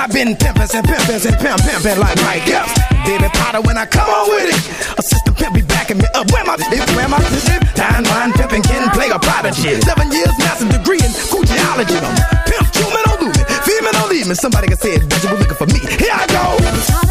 I've been pimpin' and pimpin' and pimp pimpin' like Mike Epps. Baby powder when I come on with it, assistant pimp be backing me up. Where my bitch, where my bitch? Dine, wine, pimpin', can play a prodigy. Seven years, massive degree in Gucciology. Pimp, human, don't lose it. Female, don't leave me. Somebody can say it, but you were looking for me. Here I go.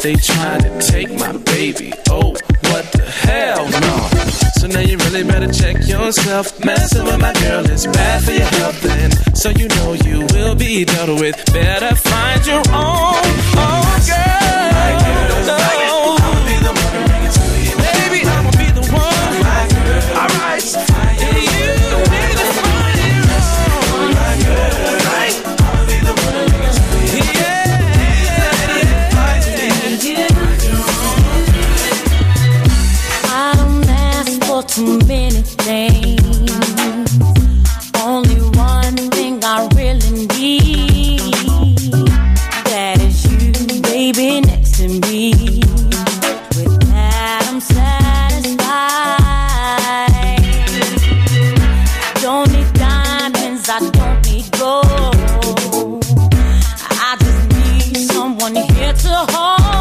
They trying to take my baby. Oh, what the hell, no. So now you really better check yourself. Messing with my girl is bad for your health, and so you know you will be dealt with. Better find your own. Oh. too many things. Only one thing I really need. That is you, baby, next to me. Without I'm satisfied. Don't need diamonds, I don't need gold. I just need someone here to hold.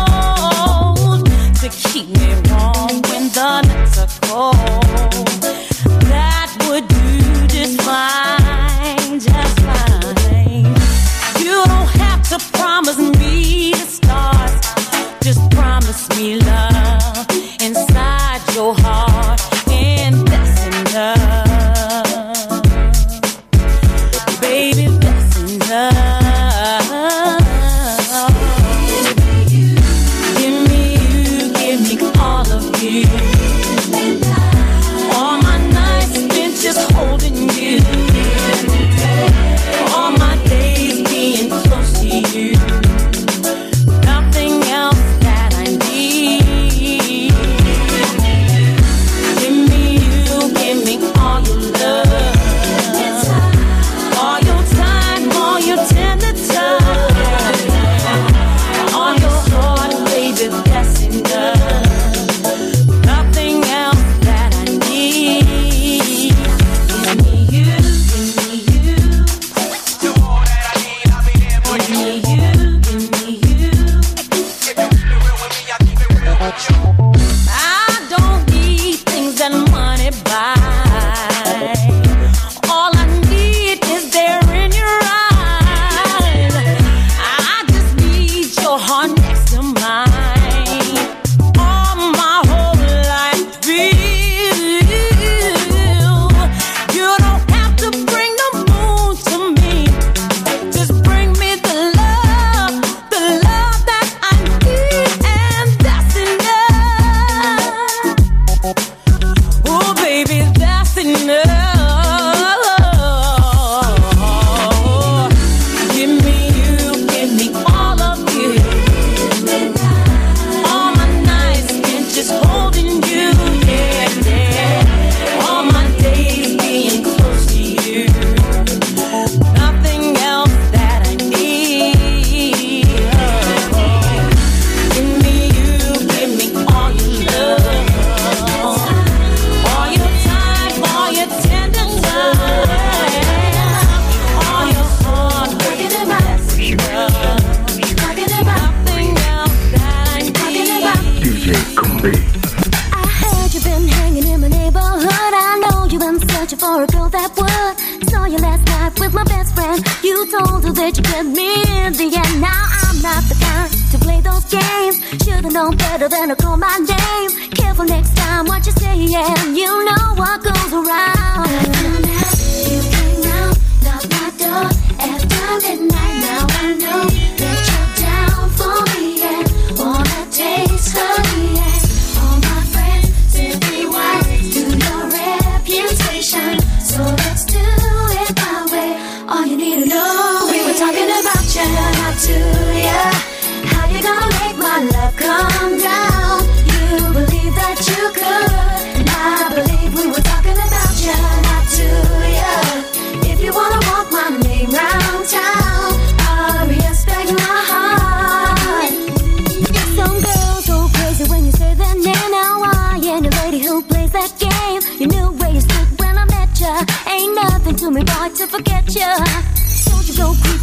Friend. You told her that you get me in the end. Now I'm not the kind to play those games. Should've known better than to call my name. Careful next time what you say, yeah. You know what goes around. Out you came round, knocked my door after midnight. Now I know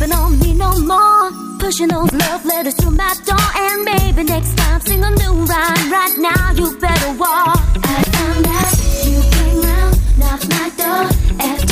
you creeping on me no more. Pushing those love letters to my door. And maybe next time sing a new rhyme. Right now you better walk. I found out you came round, knocked my door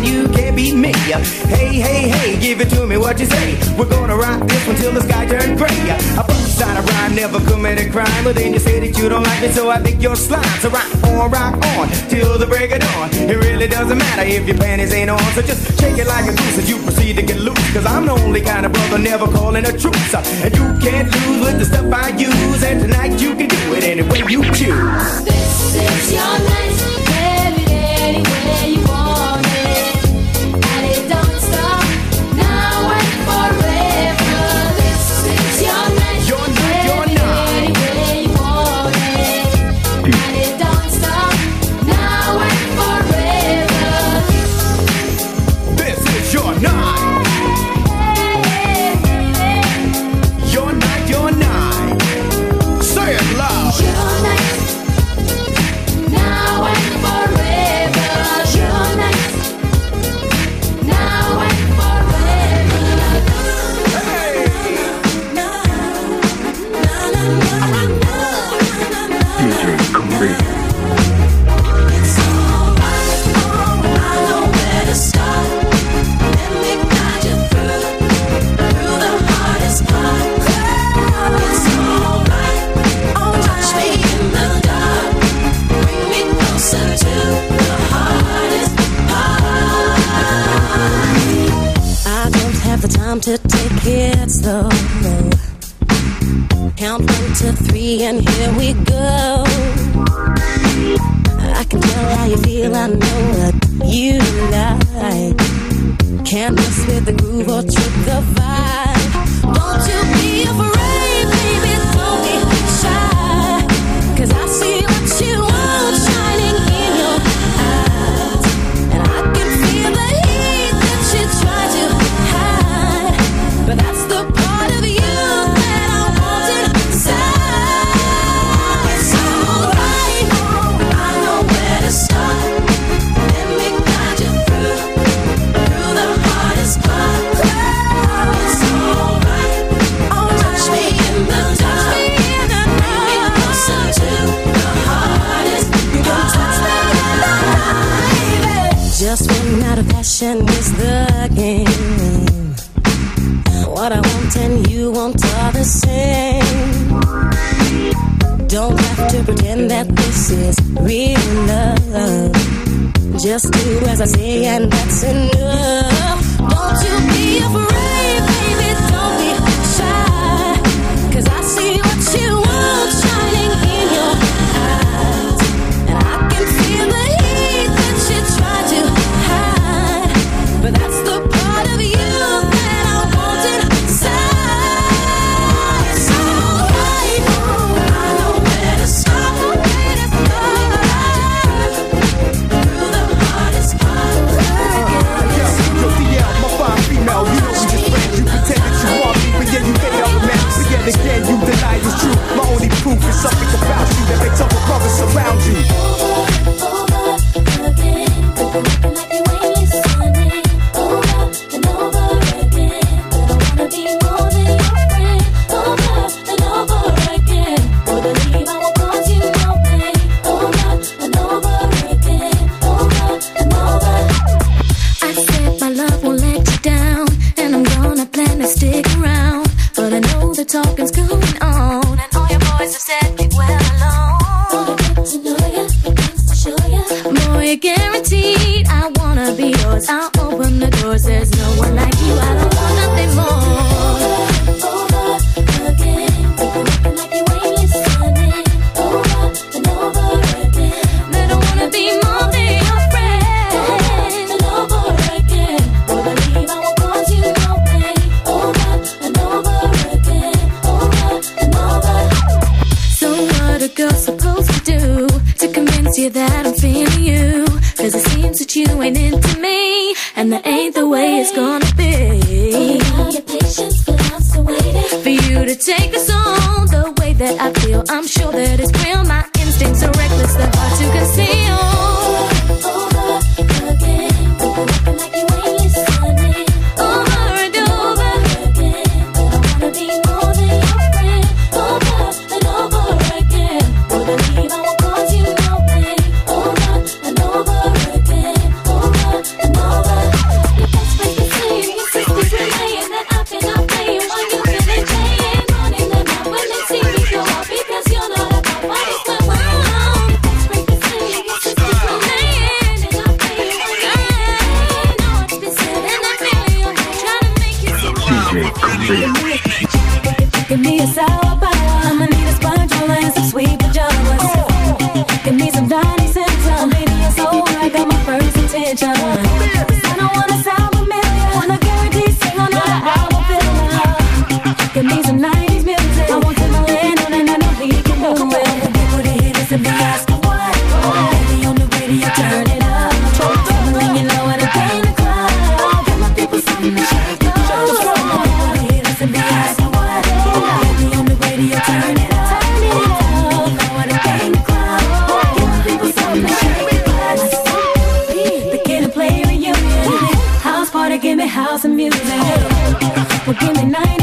be you can't be me. Hey, hey, hey, give it to me what you say. We're gonna rock this one till the sky turns gray. I bust out a rhyme, never commit a crime. But then you say that you don't like it, so I think you're slime. So rock on, rock on, till the break of dawn. It really doesn't matter if your panties ain't on. So just shake it like a goose as you proceed to get loose. Cause I'm the only kind of brother never calling a truce. And you can't lose with the stuff I use. And tonight you can do it any way you choose. This is your night. Time to take it slow. Count one to three and here we go. I can tell how you feel, I know what you like. Can't mess with the groove or trip the vibe. Don't you be afraid, and the game. What I want and you want are the same. Don't have to pretend that this is real love. Just do as I say, and that's enough. Don't you be afraid. it guaranteed. I wanna be yours. I'll open the doors. There's no one like you. I don't want nothing more. Over, over again. Like you ain't listening. Over and over again. I don't wanna be more than your friend. Over and over again. Boy, believe I won't cause you no. Over and over again. Over and over. So what a girl supposed to do to convince you that I'm feeling you? Cause it seems that you ain't into me, and that ain't the way it's gonna be. Patience, I'm still waiting for you to take this on the way that I feel. I'm sure that it's real. My time. awesome music. Well, give me night.